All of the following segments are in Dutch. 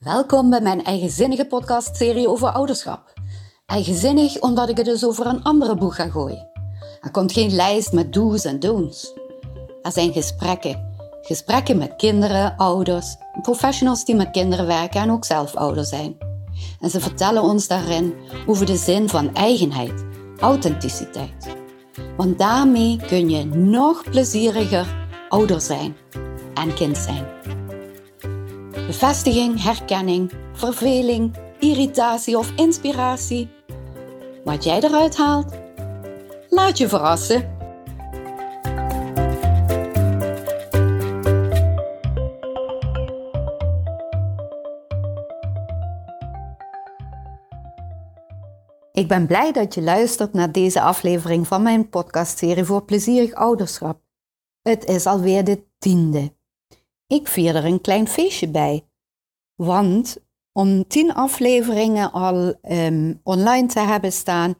Welkom bij mijn eigenzinnige podcastserie over ouderschap. Eigenzinnig omdat ik het dus over een andere boeg ga gooien. Er komt geen lijst met do's en don'ts. Er zijn gesprekken. Gesprekken met kinderen, ouders, professionals die met kinderen werken en ook zelf ouder zijn. En ze vertellen ons daarin over de zin van eigenheid, authenticiteit. Want daarmee kun je nog plezieriger ouder zijn en kind zijn. Bevestiging, herkenning, verveling, irritatie of inspiratie. Wat jij eruit haalt, laat je verrassen. Ik ben blij dat je luistert naar deze aflevering van mijn podcastserie voor plezierig ouderschap. Het is alweer de tiende. Ik vier er een klein feestje bij. Want om tien afleveringen al ehm, online te hebben staan,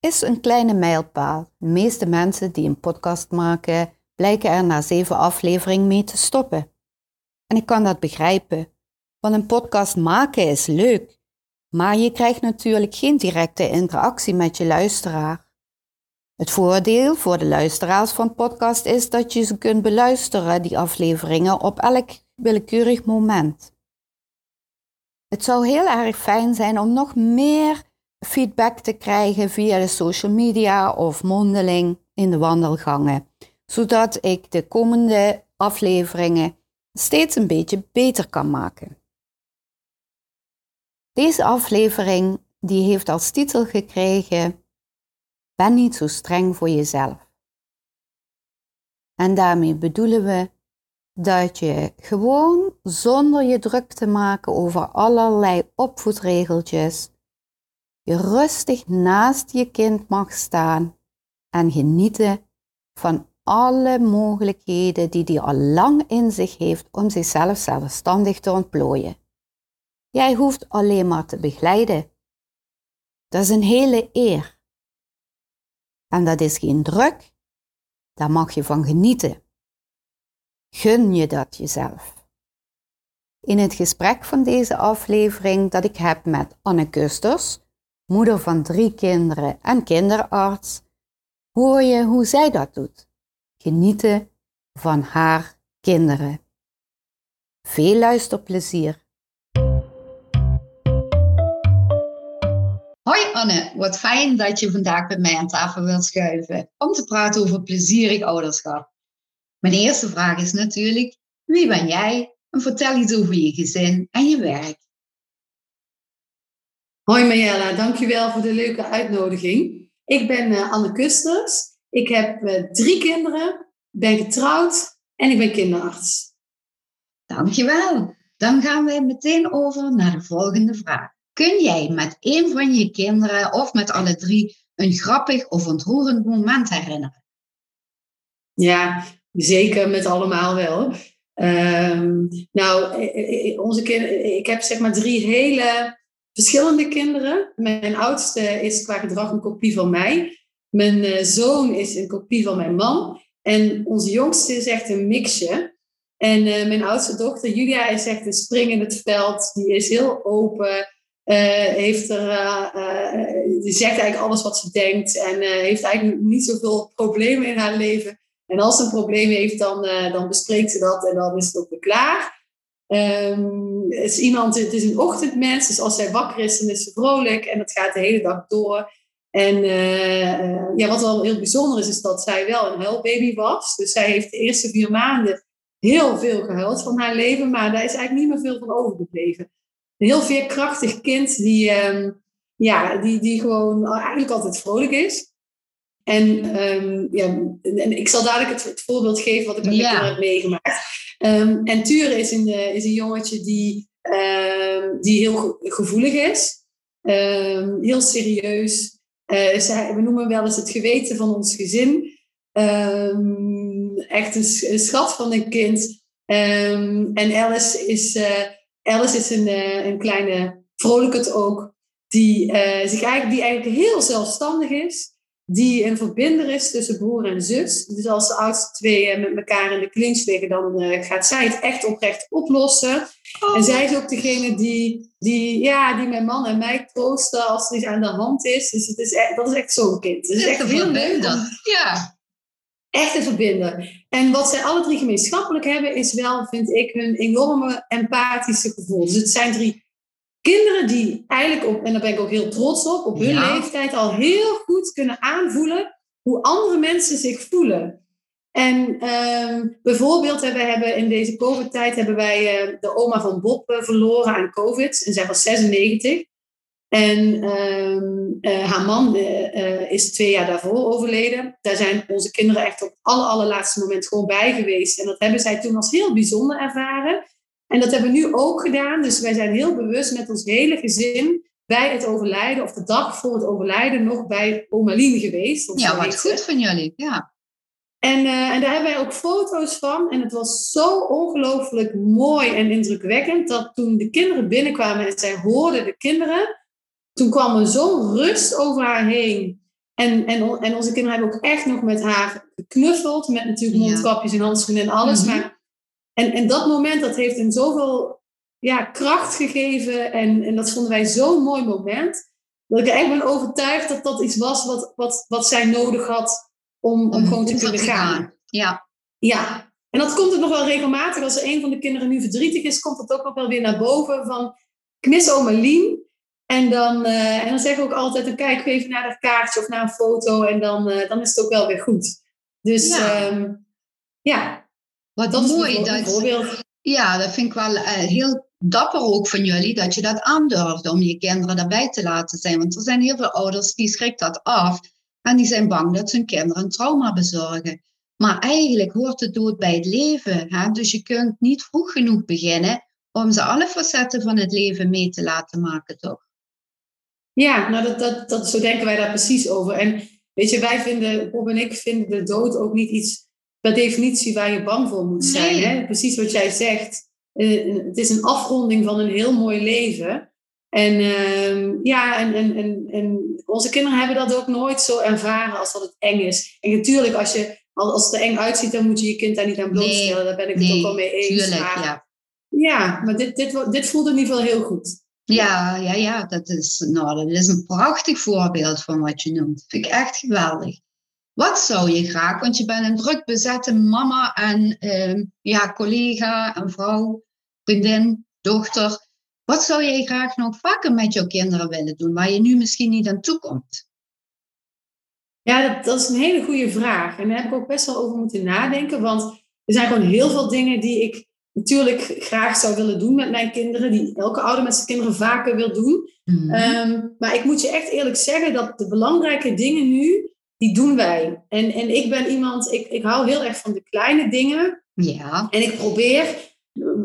is een kleine mijlpaal. De meeste mensen die een podcast maken, blijken er na zeven afleveringen mee te stoppen. En ik kan dat begrijpen, want een podcast maken is leuk, maar je krijgt natuurlijk geen directe interactie met je luisteraar. Het voordeel voor de luisteraars van podcast is dat je ze kunt beluisteren, die afleveringen, op elk willekeurig moment. Het zou heel erg fijn zijn om nog meer feedback te krijgen via de social media of mondeling in de wandelgangen, zodat ik de komende afleveringen steeds een beetje beter kan maken. Deze aflevering die heeft als titel gekregen ben niet zo streng voor jezelf. En daarmee bedoelen we dat je gewoon zonder je druk te maken over allerlei opvoedregeltjes, je rustig naast je kind mag staan en genieten van alle mogelijkheden die hij al lang in zich heeft om zichzelf zelfstandig te ontplooien. Jij hoeft alleen maar te begeleiden. Dat is een hele eer. En dat is geen druk, daar mag je van genieten. Gun je dat jezelf. In het gesprek van deze aflevering dat ik heb met Anne Kusters, moeder van drie kinderen en kinderarts, hoor je hoe zij dat doet. Genieten van haar kinderen. Veel luisterplezier. Hoi Anne, wat fijn dat je vandaag met mij aan tafel wilt schuiven om te praten over plezierig ouderschap. Mijn eerste vraag is natuurlijk, wie ben jij? En vertel iets over je gezin en je werk. Hoi Marjella, dankjewel voor de leuke uitnodiging. Ik ben uh, Anne Kusters. Ik heb uh, drie kinderen, ben getrouwd en ik ben kinderarts. Dankjewel. Dan gaan wij meteen over naar de volgende vraag. Kun jij met een van je kinderen of met alle drie een grappig of ontroerend moment herinneren? Ja, zeker met allemaal wel. Ehm, nou, onze kinderen, ik heb zeg maar drie hele verschillende kinderen. Mijn oudste is qua gedrag een kopie van mij. Mijn eh, zoon is een kopie van mijn man. En onze jongste is echt een mixje. En uh, mijn oudste dochter, Julia, is echt een spring in het veld. Die is heel open. Uh, heeft er, uh, die zegt eigenlijk alles wat ze denkt en heeft eigenlijk niet zoveel problemen in haar leven. En als ze een probleem heeft, dan, dan bespreekt ze dat en dan is het ook weer klaar. Um, het is iemand, het is een ochtendmens, dus als zij wakker is, dan is ze vrolijk en dat gaat de hele dag door. En ja, wat wel heel bijzonder is, is dat zij wel een huilbaby was. Dus zij heeft de eerste vier maanden heel veel gehuild van haar leven, maar daar is eigenlijk niet meer veel van overgebleven een heel veerkrachtig kind die, um, ja, die, die gewoon eigenlijk altijd vrolijk is. En, um, ja, en ik zal dadelijk het, het voorbeeld geven wat ik met ja. heb meegemaakt. Um, en Ture is een, is een jongetje die, die heel gevoelig is. heel serieus. Uh, zij, we noemen wel eens het geweten van ons gezin. echt een, een, schat van een kind. en Alice is... Uh, Alice is een, uh, een kleine vrolijke ook, die, uh, zich eigenlijk, die eigenlijk heel zelfstandig is. die een verbinder is tussen broer en zus. Dus als de oudste twee met elkaar in de clinch liggen, dan gaat zij het echt oprecht oplossen. Oh. En zij is ook degene die, die, ja, die mijn man en mij troosten als er iets aan de hand is. Dus het is echt, dat is echt zo'n kind. Het is echt heel leuk. Ja. Echt te verbinden. En wat zij alle drie gemeenschappelijk hebben, is wel, vind ik, hun enorme empathische gevoel. Dus het zijn drie kinderen die eigenlijk, op, en daar ben ik ook heel trots op, op hun leeftijd al heel goed kunnen aanvoelen hoe andere mensen zich voelen. En um, bijvoorbeeld, we hebben in deze COVID-tijd hebben wij uh, de oma van Bob uh, verloren aan COVID. En zij was 96. En um, uh, haar man is twee jaar daarvoor overleden. Daar zijn onze kinderen echt op het aller, allerlaatste moment gewoon bij geweest. En dat hebben zij toen als heel bijzonder ervaren. En dat hebben we nu ook gedaan. Dus wij zijn heel bewust met ons hele gezin bij het overlijden, of de dag voor het overlijden, nog bij oma Lien geweest. Ja, wat goed van jullie. Ja. En, uh, en daar hebben wij ook foto's van. En het was zo ongelooflijk mooi en indrukwekkend dat toen de kinderen binnenkwamen en zij hoorden de kinderen, toen kwam er zo'n rust over haar heen. En, en, en onze kinderen hebben ook echt nog met haar geknuffeld, met natuurlijk mondkapjes en handschoenen en alles. Mhm. maar, en, en dat moment, dat heeft een zoveel ja, kracht gegeven. En, en dat vonden wij zo'n mooi moment. Dat ik er echt ben overtuigd dat dat iets was wat, wat, wat zij nodig had om, om, gewoon te kunnen gaan. Ja. Ja. En dat komt er nog wel regelmatig. Als er een van de kinderen nu verdrietig is, komt dat ook nog wel weer naar boven. Van, ik mis oma Lien. En dan, uh, en dan zeg ik ook altijd, dan kijk even naar dat kaartje of naar een foto. En dan, uh, dan is het ook wel weer goed. Dus ja. Um, ja. Wat dat mooi. Is dat, voorbeeld. Ja, dat vind ik wel uh, heel dapper ook van jullie. Dat je dat aandurft om je kinderen daarbij te laten zijn. Want er zijn heel veel ouders die schrikken dat af. En die zijn bang dat ze hun kinderen een trauma bezorgen. Maar eigenlijk hoort het dood bij het leven. Hè? Dus je kunt niet vroeg genoeg beginnen om ze alle facetten van het leven mee te laten maken, toch? Ja, nou dat, dat, dat, zo denken wij daar precies over. En weet je, wij vinden, Bob en ik vinden de dood ook niet iets per definitie waar je bang voor moet zijn. Hè? Precies wat jij zegt. Eh, het is een afronding van een heel mooi leven. En uh, ja, en, en, en, en, onze kinderen hebben dat ook nooit zo ervaren als dat het eng is. En natuurlijk, als, je, als het er eng uitziet, dan moet je je kind daar niet aan blootstellen. Nee, daar ben ik het ook wel mee eens. Tuurlijk, maar, ja. ja, maar dit, dit, dit voelt in ieder geval heel goed. Ja, ja, ja, dat is, nou, dat is een prachtig voorbeeld van wat je noemt. Vind ik echt geweldig. Wat zou je graag, want je bent een druk bezette mama en uh, ja, collega en vrouw, vriendin, dochter. Wat zou jij graag nog vaker met jouw kinderen willen doen, waar je nu misschien niet aan toe komt? Ja, dat, dat, is een hele goede vraag. En daar heb ik ook best wel over moeten nadenken. Want er zijn gewoon heel veel dingen die ik natuurlijk graag zou willen doen met mijn kinderen. Die elke ouder met zijn kinderen vaker wil doen. Mhm. Ehm, maar ik moet je echt eerlijk zeggen dat de belangrijke dingen nu, die doen wij. En, en ik ben iemand, ik, ik hou heel erg van de kleine dingen. Ja. En ik probeer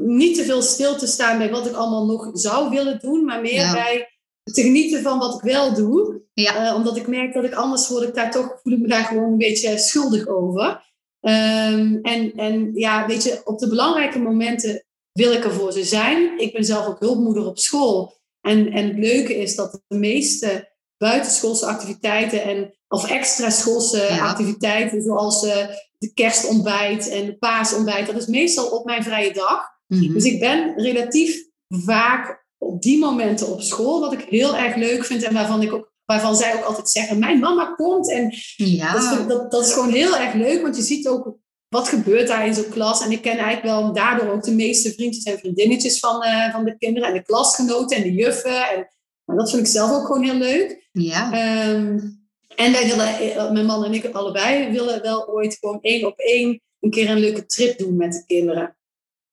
niet te veel stil te staan bij wat ik allemaal nog zou willen doen, maar meer bij te genieten van wat ik wel doe. Ja. Uh, omdat ik merk dat ik anders word ik daar toch, voel ik me daar gewoon een beetje schuldig over. Um, en, en ja, weet je, op de belangrijke momenten wil ik er voor ze zijn. Ik ben zelf ook hulpmoeder op school. En, en het leuke is dat de meeste buitenschoolse activiteiten en, of extra schoolse activiteiten, zoals uh, de kerstontbijt en de paasontbijt, dat is meestal op mijn vrije dag. Mhm. Dus ik ben relatief vaak op die momenten op school, wat ik heel erg leuk vind en waarvan, ik ook, waarvan zij ook altijd zeggen, mijn mama komt. En ja. dat, dat, dat is gewoon heel erg leuk, want je ziet ook wat gebeurt daar in zo'n klas. En ik ken eigenlijk wel daardoor ook de meeste vriendjes en vriendinnetjes van, uh, van de kinderen en de klasgenoten en de juffen. En maar dat vind ik zelf ook gewoon heel leuk. Ja. Um, en wij willen, eh, mijn man en ik allebei willen wel ooit gewoon één op één een keer een leuke trip doen met de kinderen.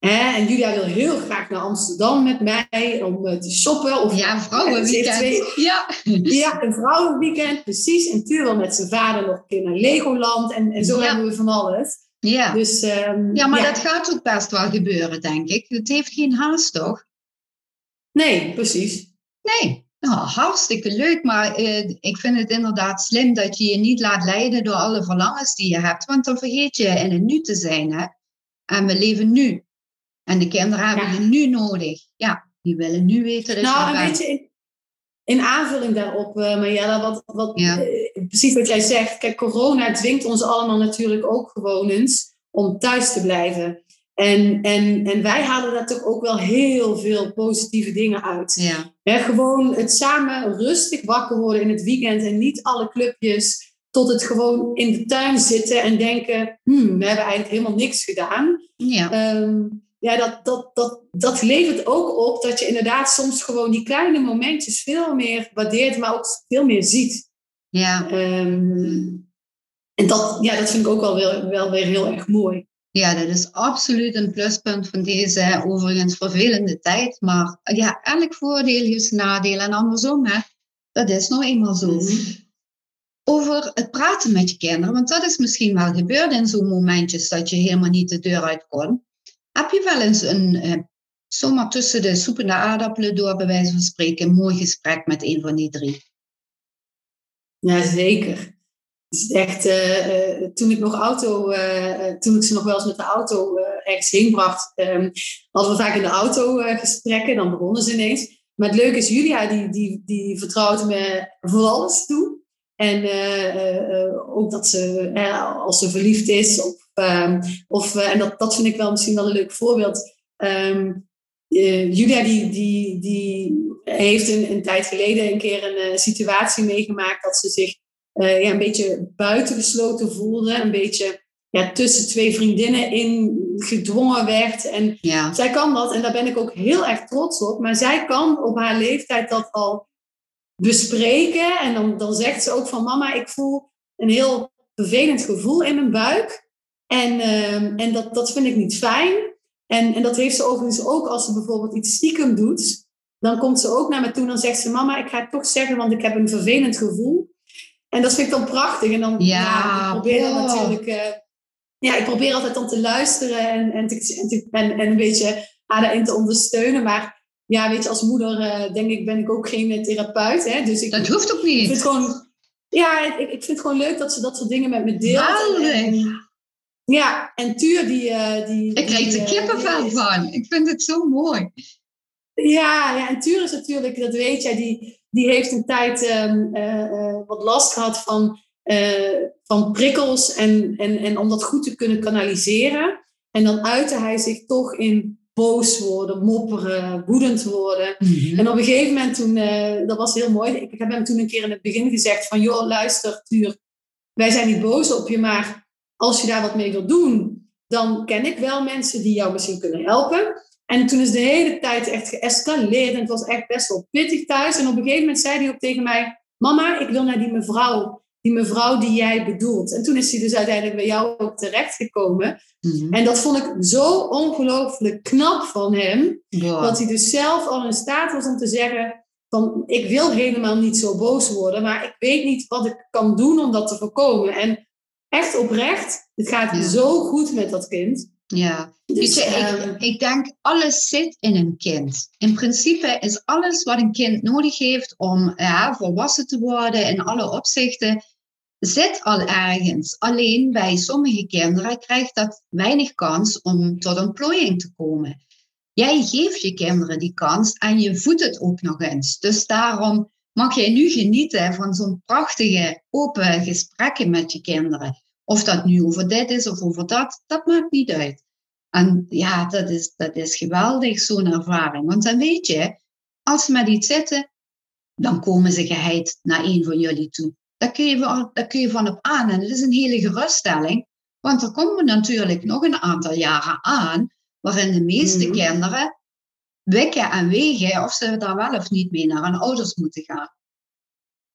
En Julia wil heel graag naar Amsterdam met mij om eh, te shoppen. Of, ja, een vrouwenweekend. Ja. ja, een vrouwenweekend, precies. En Tuur wil met zijn vader nog een keer naar Legoland. En, en zo hebben we van alles. Ja, dus, um, ja maar dat gaat ook best wel gebeuren, denk ik. Het heeft geen haast, toch? Nee, precies. Nee, nou, hartstikke leuk, maar uh, ik vind het inderdaad slim dat je je niet laat leiden door alle verlangens die je hebt, want dan vergeet je in het nu te zijn. Hè? En we leven nu. En de kinderen hebben je nu nodig. Ja, die willen nu weten. Nou, weet je, in aanvulling daarop, uh, Marjella, wat, wat, precies wat jij zegt. Kijk, corona dwingt ons allemaal natuurlijk ook gewoon eens om thuis te blijven. En, en, en wij halen daar toch ook wel heel veel positieve dingen uit. Ja. gewoon het samen rustig wakker worden in het weekend en niet alle clubjes tot het gewoon in de tuin zitten en denken, hmm, we hebben eigenlijk helemaal niks gedaan. Ja, ehm, ja dat, dat, dat, dat levert ook op dat je inderdaad soms gewoon die kleine momentjes veel meer waardeert, maar ook veel meer ziet. Ja. Ehm, en dat, ja, dat vind ik ook wel, wel, wel weer heel erg mooi. Ja, dat is absoluut een pluspunt van deze overigens vervelende tijd. Maar ja, elk voordeel heeft nadeel en andersom. Hè. Dat is nou eenmaal zo. Mhm. Over het praten met je kinderen, want dat is misschien wel gebeurd in zo'n momentjes dat je helemaal niet de deur uit kon. Heb je wel eens een, eh, zomaar tussen de soep en de aardappelen door, bij wijze van spreken, een mooi gesprek met een van die drie? Ja, zeker is echt, uh, toen ik nog auto, uh, toen ik ze nog wel eens met de auto ergens heen bracht, um, hadden we vaak in de auto gesprekken, dan begonnen ze ineens. Maar het leuke is, Julia die, die, die vertrouwt me voor alles toe. En ook dat ze, als ze verliefd is, of, of en dat, dat vind ik wel misschien wel een leuk voorbeeld. Um, Julia die, die, die heeft een, een tijd geleden een keer een situatie meegemaakt dat ze zich uh, ja, een beetje buitengesloten voelde. Een beetje ja, tussen twee vriendinnen in gedwongen werd. En zij kan dat, en daar ben ik ook heel erg trots op. Maar zij kan op haar leeftijd dat al bespreken. En dan, dan zegt ze ook van mama, ik voel een heel vervelend gevoel in mijn buik. En, ehm, en dat, dat vind ik niet fijn. En, en dat heeft ze overigens ook als ze bijvoorbeeld iets stiekem doet. Dan komt ze ook naar me toe en dan zegt ze: Mama, ik ga het toch zeggen, want ik heb een vervelend gevoel. En dat vind ik dan prachtig. En dan ja, ik probeer oh. natuurlijk. Uh, ja, ik probeer altijd dan te luisteren en, en, te, en, en, een beetje haar daarin te ondersteunen. Maar ja, weet je, als moeder uh, denk ik, ben ik ook geen therapeut. Hè? Dus ik, dat hoeft ook niet. Ik vind gewoon, ja, ik, ik vind het gewoon leuk dat ze dat soort dingen met me deelt. En, ja, en Tuur die... Uh, die ik krijg er kippenvel van. Ik vind het zo mooi. Ja, ja, en Tuur is natuurlijk, dat weet jij, die, die heeft een tijd ehm, eh, eh, wat last gehad van, eh, van prikkels en, en, en om dat goed te kunnen kanaliseren. En dan uitte hij zich toch in boos worden, mopperen, woedend worden. Mhm. En op een gegeven moment toen, dat was heel mooi, ik heb hem toen een keer in het begin gezegd van, joh, luister, Tuur, wij zijn niet boos op je, maar als je daar wat mee wilt doen, dan ken ik wel mensen die jou misschien kunnen helpen. En toen is de hele tijd echt geëscaleerd en het was echt best wel pittig thuis. En op een gegeven moment zei hij ook tegen mij, mama, ik wil naar die mevrouw, die mevrouw die jij bedoelt. En toen is hij dus uiteindelijk bij jou ook terechtgekomen. Mm En dat vond ik zo ongelooflijk knap van hem, dat hij dus zelf al in staat was om te zeggen, van ik wil helemaal niet zo boos worden, maar ik weet niet wat ik kan doen om dat te voorkomen. En echt oprecht, het gaat zo goed met dat kind. Ja, dus, ik, ehm, ik, denk alles zit in een kind. In principe is alles wat een kind nodig heeft om ja, volwassen te worden in alle opzichten, zit al ergens. Alleen bij sommige kinderen krijgt dat weinig kans om tot ontplooiing te komen. Jij geeft je kinderen die kans en je voedt het ook nog eens. Dus daarom mag jij nu genieten van zo'n prachtige open gesprekken met je kinderen. Of dat nu over dit is of over dat, dat maakt niet uit. En ja, dat is, dat is geweldig, zo'n ervaring. Want dan weet je, als ze met iets zitten, dan komen ze geheid naar een van jullie toe. Daar kun, je, daar kun je van op aan. En het is een hele geruststelling, want er komen natuurlijk nog een aantal jaren aan waarin de meeste mhm. kinderen wekken en wegen of ze daar wel of niet mee naar hun ouders moeten gaan.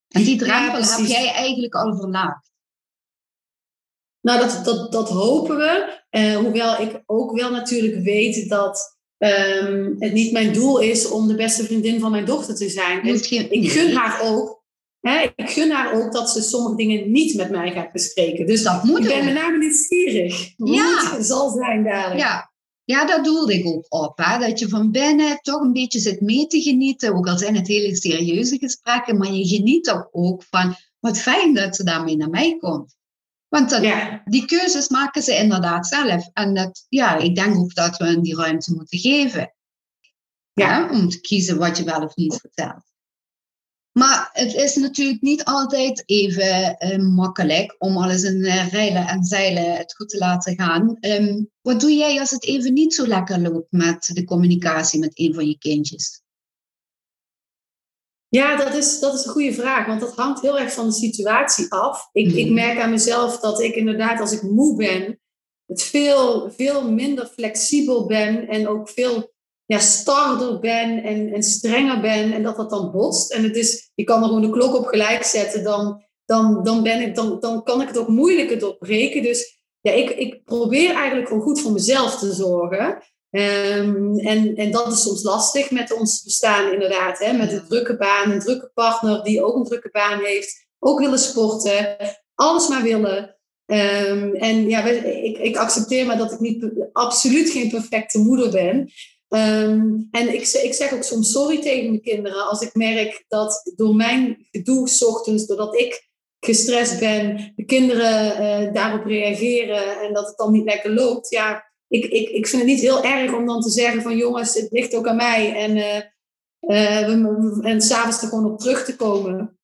En die drempel heb jij eigenlijk al verlaagd. Nou, dat, dat, dat hopen we. Uh, hoewel ik ook wel natuurlijk weet dat um, het niet mijn doel is om de beste vriendin van mijn dochter te zijn. ik gun haar ook. Ik gun haar ook dat ze sommige dingen niet met mij gaat bespreken. Dus dat moet ik ben met name nieuwsgierig hoe ja. het zal zijn daar. Ja. Ja, dat doelde ik ook op. Hè? Dat je van binnen toch een beetje zit mee te genieten. Ook al zijn het hele serieuze gesprekken. Maar je geniet toch ook van wat fijn dat ze daarmee naar mij komt. Want die keuzes maken ze inderdaad zelf. En dat, ja, ik denk ook dat we hen die ruimte moeten geven. Ja. om te kiezen wat je wel of niet vertelt. Maar het is natuurlijk niet altijd even uh, makkelijk om alles in uh, rijlen en zeilen het goed te laten gaan. Um, wat doe jij als het even niet zo lekker loopt met de communicatie met een van je kindjes? Ja, dat is, dat is een goede vraag, want dat hangt heel erg van de situatie af. Ik, ik mhm. merk aan mezelf dat ik inderdaad, als ik moe ben, het veel, veel minder flexibel ben en ook veel ja, starder ben en, en strenger ben en dat dat dan botst. En het is, je kan er gewoon de klok op gelijk zetten, dan, dan, dan, ben ik, dan, dan kan ik het ook moeilijker doorbreken. Dus ja, ik, ik probeer eigenlijk gewoon goed voor mezelf te zorgen. Um, en, en dat is soms lastig met ons bestaan, inderdaad. Hè? Met een drukke baan, een drukke partner die ook een drukke baan heeft. Ook willen sporten, alles maar willen. Um, en ja, ik, ik accepteer maar dat ik niet, absoluut geen perfecte moeder ben. Um, en ik, ik zeg ook soms sorry tegen mijn kinderen als ik merk dat door mijn gedoe s ochtends, doordat ik gestrest ben, de kinderen uh, daarop reageren en dat het dan niet lekker loopt. Ja, ik, ik, ik vind het niet heel erg om dan te zeggen van jongens, het ligt ook aan mij. En, uh, uh, en s'avonds er gewoon op terug te komen.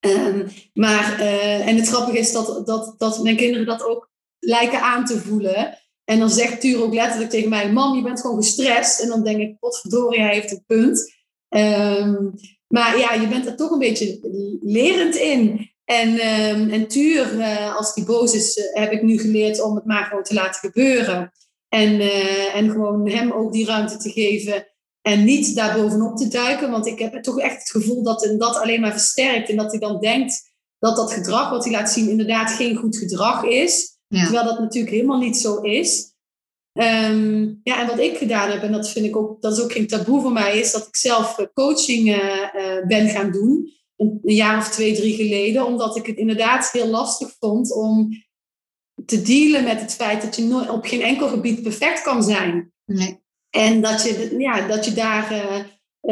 Um, maar, en het grappige is dat, dat, dat mijn kinderen dat ook lijken aan te voelen. En dan zegt Tuur ook letterlijk tegen mij: Mam, je bent gewoon gestrest. En dan denk ik: Potverdorie, hij heeft een punt. Um, maar ja, je bent er toch een beetje lerend in. En, um, en Tuur, uh, als die boos is, uh, heb ik nu geleerd om het maar gewoon te laten gebeuren. En, uh, en gewoon hem ook die ruimte te geven. En niet daarbovenop te duiken. Want ik heb toch echt het gevoel dat dat alleen maar versterkt. En dat hij dan denkt dat dat gedrag wat hij laat zien inderdaad geen goed gedrag is. Terwijl dat natuurlijk helemaal niet zo is. Um, ja, en wat ik gedaan heb, en dat vind ik ook, dat is ook geen taboe voor mij, is dat ik zelf eh, coaching uh, uh, ben gaan doen. Een, een, jaar of twee, drie geleden. Omdat ik het inderdaad heel lastig vond om te dealen met het feit dat je nooit, op geen enkel gebied perfect kan zijn. Nee. En dat je, ja, dat je daar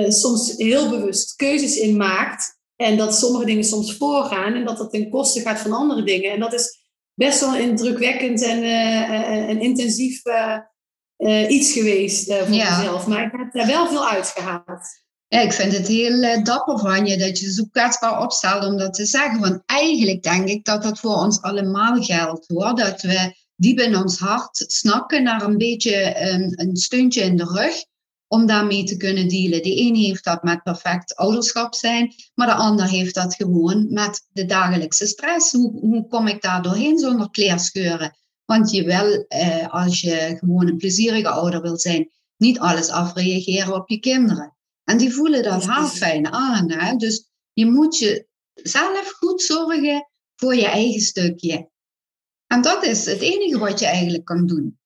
soms heel bewust keuzes in maakt. En dat sommige dingen soms voorgaan en dat dat ten koste gaat van andere dingen. En dat is best wel indrukwekkend en, uh, en intensief uh, iets geweest voor mezelf. Maar ik heb daar wel veel uitgehaald. Ja, ik vind het heel dapper van je dat je zo kwetsbaar opstelt om dat te zeggen. Want eigenlijk denk ik dat dat voor ons allemaal geldt hoor. Dat we diep in ons hart snakken naar een beetje een, een steuntje in de rug om daarmee te kunnen dealen. De een heeft dat met perfect ouderschap zijn, maar de ander heeft dat gewoon met de dagelijkse stress. Hoe, hoe kom ik daar doorheen zonder kleerscheuren? Want je wil, eh, als je gewoon een plezierige ouder wil zijn, niet alles afreageren op je kinderen. En die voelen dat heel fijn aan. Hè? Dus je moet je zelf goed zorgen voor je eigen stukje. En dat is het enige wat je eigenlijk kan doen.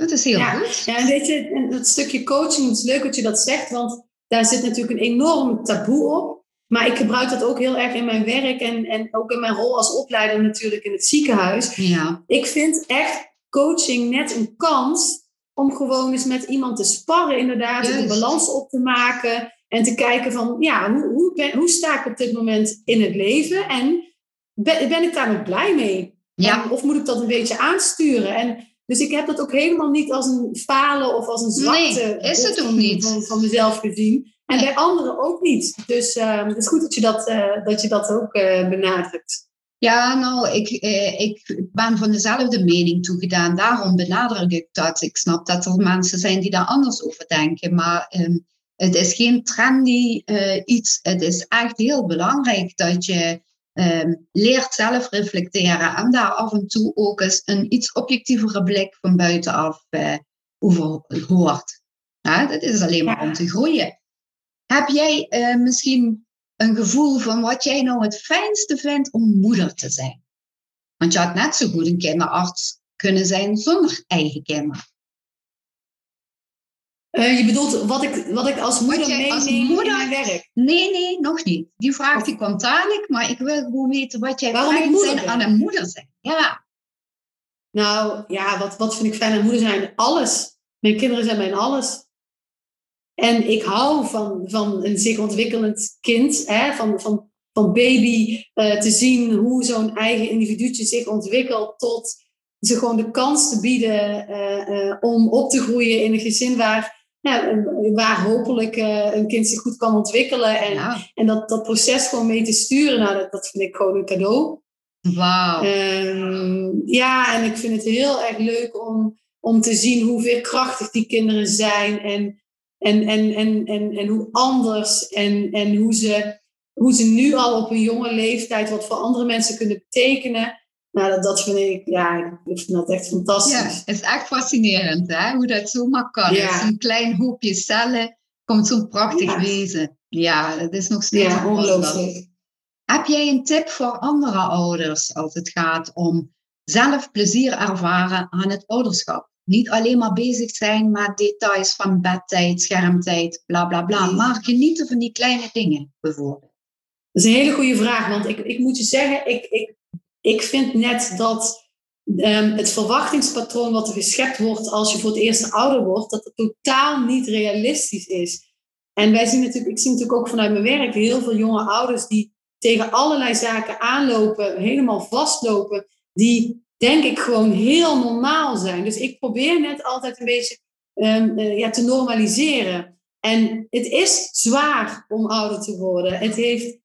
Dat is heel ja. goed. Ja, en weet je, dat stukje coaching, het is leuk dat je dat zegt, want daar zit natuurlijk een enorm taboe op. Maar ik gebruik dat ook heel erg in mijn werk en, en ook in mijn rol als opleider natuurlijk in het ziekenhuis. Ja. Ik vind echt coaching net een kans om gewoon eens met iemand te sparren, inderdaad, een balans op te maken. En te kijken van, ja, hoe, hoe, ben, hoe sta ik op dit moment in het leven? En ben, ben ik daar nog blij mee? Ja. of moet ik dat een beetje aansturen? En dus ik heb dat ook helemaal niet als een falen of als een zwakte nee, is het ook niet. Van, van mezelf gezien. En bij anderen ook niet. Dus uh, het is goed dat je dat, uh, dat, je dat ook uh, benadrukt. Ja, nou, ik, eh, ik ben van dezelfde mening toegedaan. Daarom benadruk ik dat. Ik snap dat er mensen zijn die daar anders over denken. Maar um, het is geen trendy iets. Het is echt heel belangrijk dat je um, leert zelf reflecteren en daar af en toe ook eens een iets objectievere blik van buitenaf uh, over hoort. Ja, dat is alleen maar om te groeien. Heb jij uh, misschien een gevoel van wat jij nou het fijnste vindt om moeder te zijn? Want je had net zo goed een kinderarts kunnen zijn zonder eigen kinderen. Uh, je bedoelt wat ik, wat ik als moeder meeneem als moeder, in mijn werk? Nee, nee, nog niet. Die vraag die komt dadelijk, maar ik wil gewoon weten wat jij Waarom fijn zijn aan een moeder zijn. Ja. Nou, ja, wat, wat vind ik fijn aan moeder zijn? Alles. Mijn kinderen zijn mijn alles. En ik hou van, van een zich ontwikkelend kind, hè, van, van, van baby uh, te zien hoe zo'n eigen individuutje zich ontwikkelt tot ze gewoon de kans te bieden uh, om op te groeien in een gezin waar ja, waar hopelijk uh, een kind zich goed kan ontwikkelen. En, en dat, dat proces gewoon mee te sturen, nou, dat, dat vind ik gewoon een cadeau. Wauw. Ehm, ja, en ik vind het heel erg leuk om, om te zien hoe veerkrachtig die kinderen zijn. En, en, en, en, en, en hoe anders. En, en hoe, ze, hoe ze nu al op een jonge leeftijd wat voor andere mensen kunnen betekenen. Nou, dat, dat vind ik, ja, ik vind dat echt fantastisch. Ja, het is echt fascinerend, hè? Hoe dat zomaar kan. Ja. een klein hoopje cellen komt zo'n prachtig wezen. Ja, dat is nog steeds ja, ongelooflijk. Heb jij een tip voor andere ouders als het gaat om zelf plezier ervaren aan het ouderschap? Niet alleen maar bezig zijn met details van bedtijd, schermtijd, bla bla bla, maar genieten van die kleine dingen bijvoorbeeld. Dat is een hele goede vraag, want ik, ik moet je zeggen, ik, ik, ik vind net dat um, het verwachtingspatroon wat er geschept wordt als je voor het eerst ouder wordt, dat het totaal niet realistisch is. En wij zien natuurlijk, ik zie natuurlijk ook vanuit mijn werk heel veel jonge ouders die tegen allerlei zaken aanlopen, helemaal vastlopen, die denk ik gewoon heel normaal zijn. Dus ik probeer net altijd een beetje um, ja, te normaliseren. En het is zwaar om ouder te worden. Het heeft,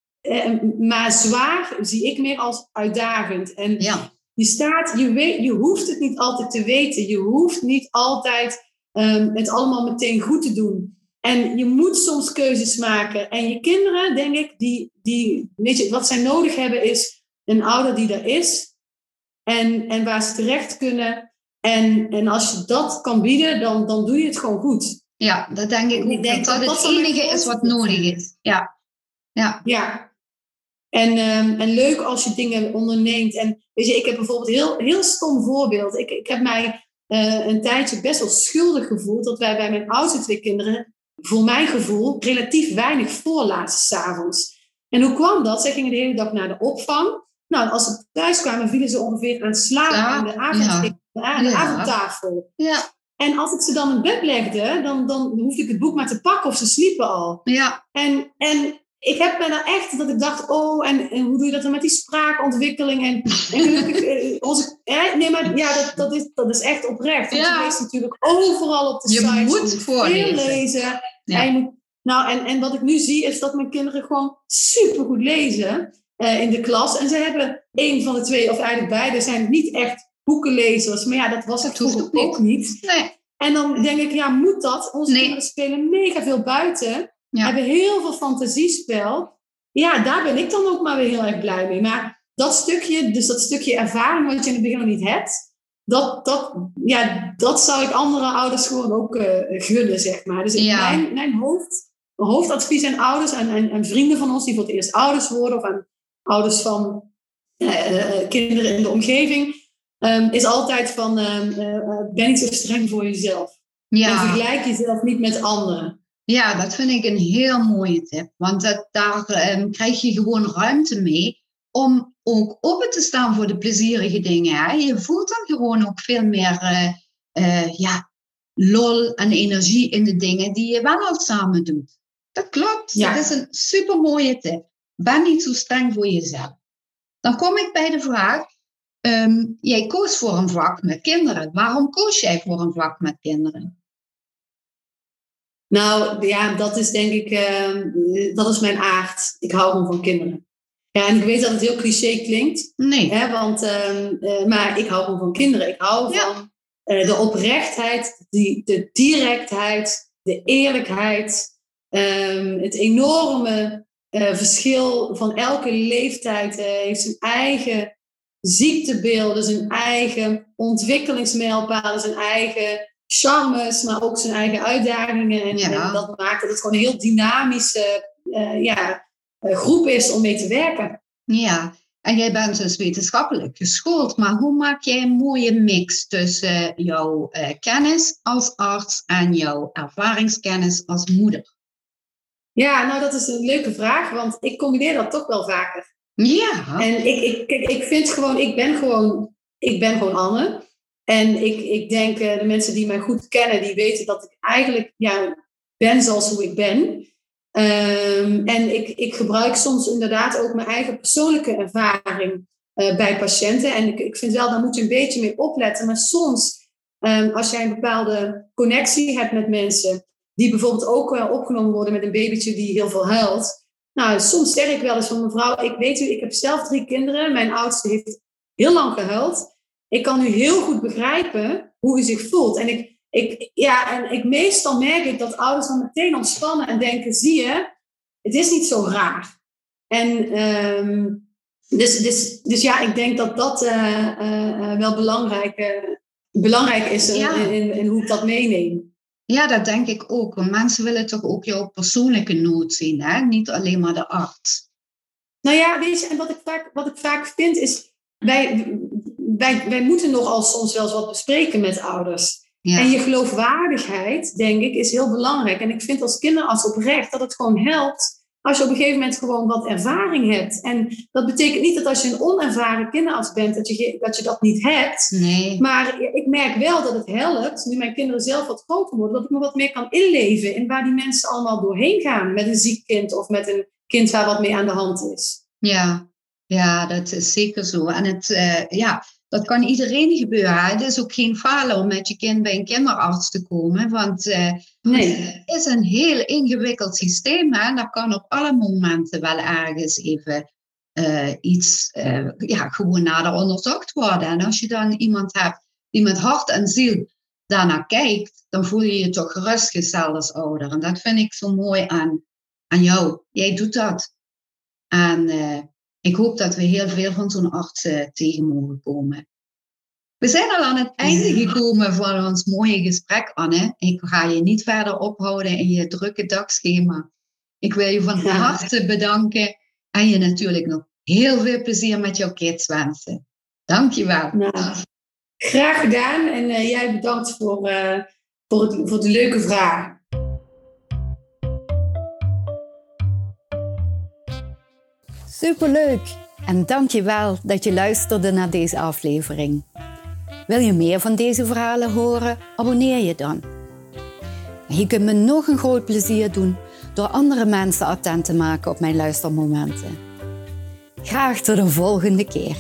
maar zwaar zie ik meer als uitdagend. En ja. je staat, je, weet, je hoeft het niet altijd te weten. Je hoeft niet altijd um, het allemaal meteen goed te doen. En je moet soms keuzes maken. En je kinderen, denk ik, die, die, weet je, wat zij nodig hebben is een ouder die er is. En, en waar ze terecht kunnen. En, en als je dat kan bieden, dan, dan doe je het gewoon goed. Ja, dat denk ik ook. denk dat, dat het enige is wat nodig is. Ja. Ja. ja. En, um, en leuk als je dingen onderneemt. En weet je, ik heb bijvoorbeeld een heel, heel stom voorbeeld. Ik, ik heb mij uh, een tijdje best wel schuldig gevoeld dat wij bij mijn oudste twee kinderen voor mijn gevoel, relatief weinig voorlaten s'avonds. En hoe kwam dat? Zij gingen de hele dag naar de opvang. Nou, als ze thuis kwamen, vielen ze ongeveer aan slapen ja, aan de, avond, aan de avondtafel. Ja. En als ik ze dan in bed legde, dan, dan hoefde ik het boek maar te pakken of ze sliepen al. Ja. En, en ik heb me dan echt dat ik dacht, oh, en, en hoe doe je dat dan met die spraakontwikkeling? En, en gelukkig, eh, onze, nee, maar ja, dat, dat, is, dat is echt oprecht. Want ja. je leest natuurlijk overal op de je site. Je moet voorlezen. lezen. Ja. En, moet, nou, en, en wat ik nu zie, is dat mijn kinderen gewoon supergoed lezen uh, in de klas. En ze hebben één van de twee, of eigenlijk beide, zijn niet echt boekenlezers. Maar ja, dat was het vroeger ook niet. Nee. En dan denk ik, ja, moet dat? Onze nee. kinderen spelen mega veel buiten ja. hebben heel veel fantasiespel. Ja, daar ben ik dan ook maar weer heel erg blij mee. Maar dat stukje, dus dat stukje ervaring wat je in het begin nog niet hebt, dat, dat, ja, dat zou ik andere ouders gewoon ook uh, gunnen, zeg maar. Dus mijn, mijn hoofd, hoofdadvies aan ouders en, en, vrienden van ons die voor het eerst ouders worden, of aan ouders van uh, kinderen in de omgeving, um, is altijd van, um, ben niet zo streng voor jezelf. Ja. En vergelijk jezelf niet met anderen. Ja, dat vind ik een heel mooie tip. Want dat, daar um, krijg je gewoon ruimte mee om ook open te staan voor de plezierige dingen. Hè? Je voelt dan gewoon ook veel meer uh, uh, ja, lol en energie in de dingen die je wel al samen doet. Dat klopt. Ja. Dat is een super mooie tip. Ben niet zo streng voor jezelf. Dan kom ik bij de vraag. Um, jij koos voor een vak met kinderen. Waarom koos jij voor een vak met kinderen? Nou ja, dat is denk ik, uh, dat is mijn aard. Ik hou gewoon van kinderen. Ja, en ik weet dat het heel cliché klinkt. Nee. Hè, want, uh, maar ik hou gewoon van kinderen. Ik hou van uh, de oprechtheid, die, de directheid, de eerlijkheid. Um, het enorme verschil van elke leeftijd heeft zijn eigen ziektebeelden, zijn eigen ontwikkelingsmijlpalen, zijn eigen charmes, maar ook zijn eigen uitdagingen. En, en dat maakt dat het gewoon een heel dynamische uh, ja, uh, groep is om mee te werken. Ja, en jij bent dus wetenschappelijk geschoold, maar hoe maak jij een mooie mix tussen jouw uh, kennis als arts en jouw ervaringskennis als moeder? Ja, nou dat is een leuke vraag, want ik combineer dat toch wel vaker. Ja. En ik, ik, kijk, ik vind gewoon, ik ben gewoon, ik ben gewoon Anne. En ik, ik denk, uh, de mensen die mij goed kennen, die weten dat ik eigenlijk ja, ben zoals hoe ik ben. Um, en ik, ik gebruik soms inderdaad ook mijn eigen persoonlijke ervaring uh, bij patiënten. En ik, ik vind wel, daar moet je een beetje mee opletten. Maar soms, um, als jij een bepaalde connectie hebt met mensen, die bijvoorbeeld ook opgenomen worden met een babytje die heel veel huilt. Nou, soms zeg ik wel eens van mevrouw, ik weet u, ik heb zelf drie kinderen. Mijn oudste heeft heel lang gehuild. Ik kan nu heel goed begrijpen hoe u zich voelt. En ik, ik, ja, en ik, meestal merk ik dat ouders dan meteen ontspannen en denken, zie je, het is niet zo raar. En um, dus, dus, dus ja, ik denk dat dat uh, uh, wel belangrijk, uh, belangrijk is in, in, in, hoe ik dat meeneem. Ja, dat denk ik ook. Want mensen willen toch ook jouw persoonlijke nood zien, hè? niet alleen maar de arts. Nou ja, weet je, en wat ik vaak, wat ik vaak vind is, wij, wij, wij moeten nogal soms wel eens wat bespreken met ouders. En je geloofwaardigheid, denk ik, is heel belangrijk. En ik vind als kinderarts oprecht dat het gewoon helpt als je op een gegeven moment gewoon wat ervaring hebt. En dat betekent niet dat als je een onervaren kinderarts bent, dat je dat, je dat niet hebt. Nee. Maar ik merk wel dat het helpt, nu mijn kinderen zelf wat groter worden, dat ik me wat meer kan inleven in waar die mensen allemaal doorheen gaan met een ziek kind of met een kind waar wat mee aan de hand is. Ja, ja dat is zeker zo. En het, uh, ja, dat kan iedereen gebeuren. Het is ook geen falen om met je kind bij een kinderarts te komen. Want uh, nee. het is een heel ingewikkeld systeem. Hè? Dat kan op alle momenten wel ergens even uh, iets uh, ja, gewoon nader onderzocht worden. En als je dan iemand hebt die met hart en ziel daarnaar kijkt, dan voel je je toch gerustgesteld als ouder. En dat vind ik zo mooi aan, aan jou. Jij doet dat. En ik hoop dat we heel veel van zo'n arts tegen mogen komen. We zijn al aan het einde gekomen van ons mooie gesprek, Anne. Ik ga je niet verder ophouden in je drukke dagschema. Ik wil je van harte bedanken en je natuurlijk nog heel veel plezier met jouw kids wensen. Dank je wel. Nou, graag gedaan en uh, jij bedankt voor, uh, voor, het, voor de leuke vraag. Superleuk! En dank je wel dat je luisterde naar deze aflevering. Wil je meer van deze verhalen horen? Abonneer je dan. Je kunt me nog een groot plezier doen door andere mensen attent te maken op mijn luistermomenten. Graag tot de volgende keer.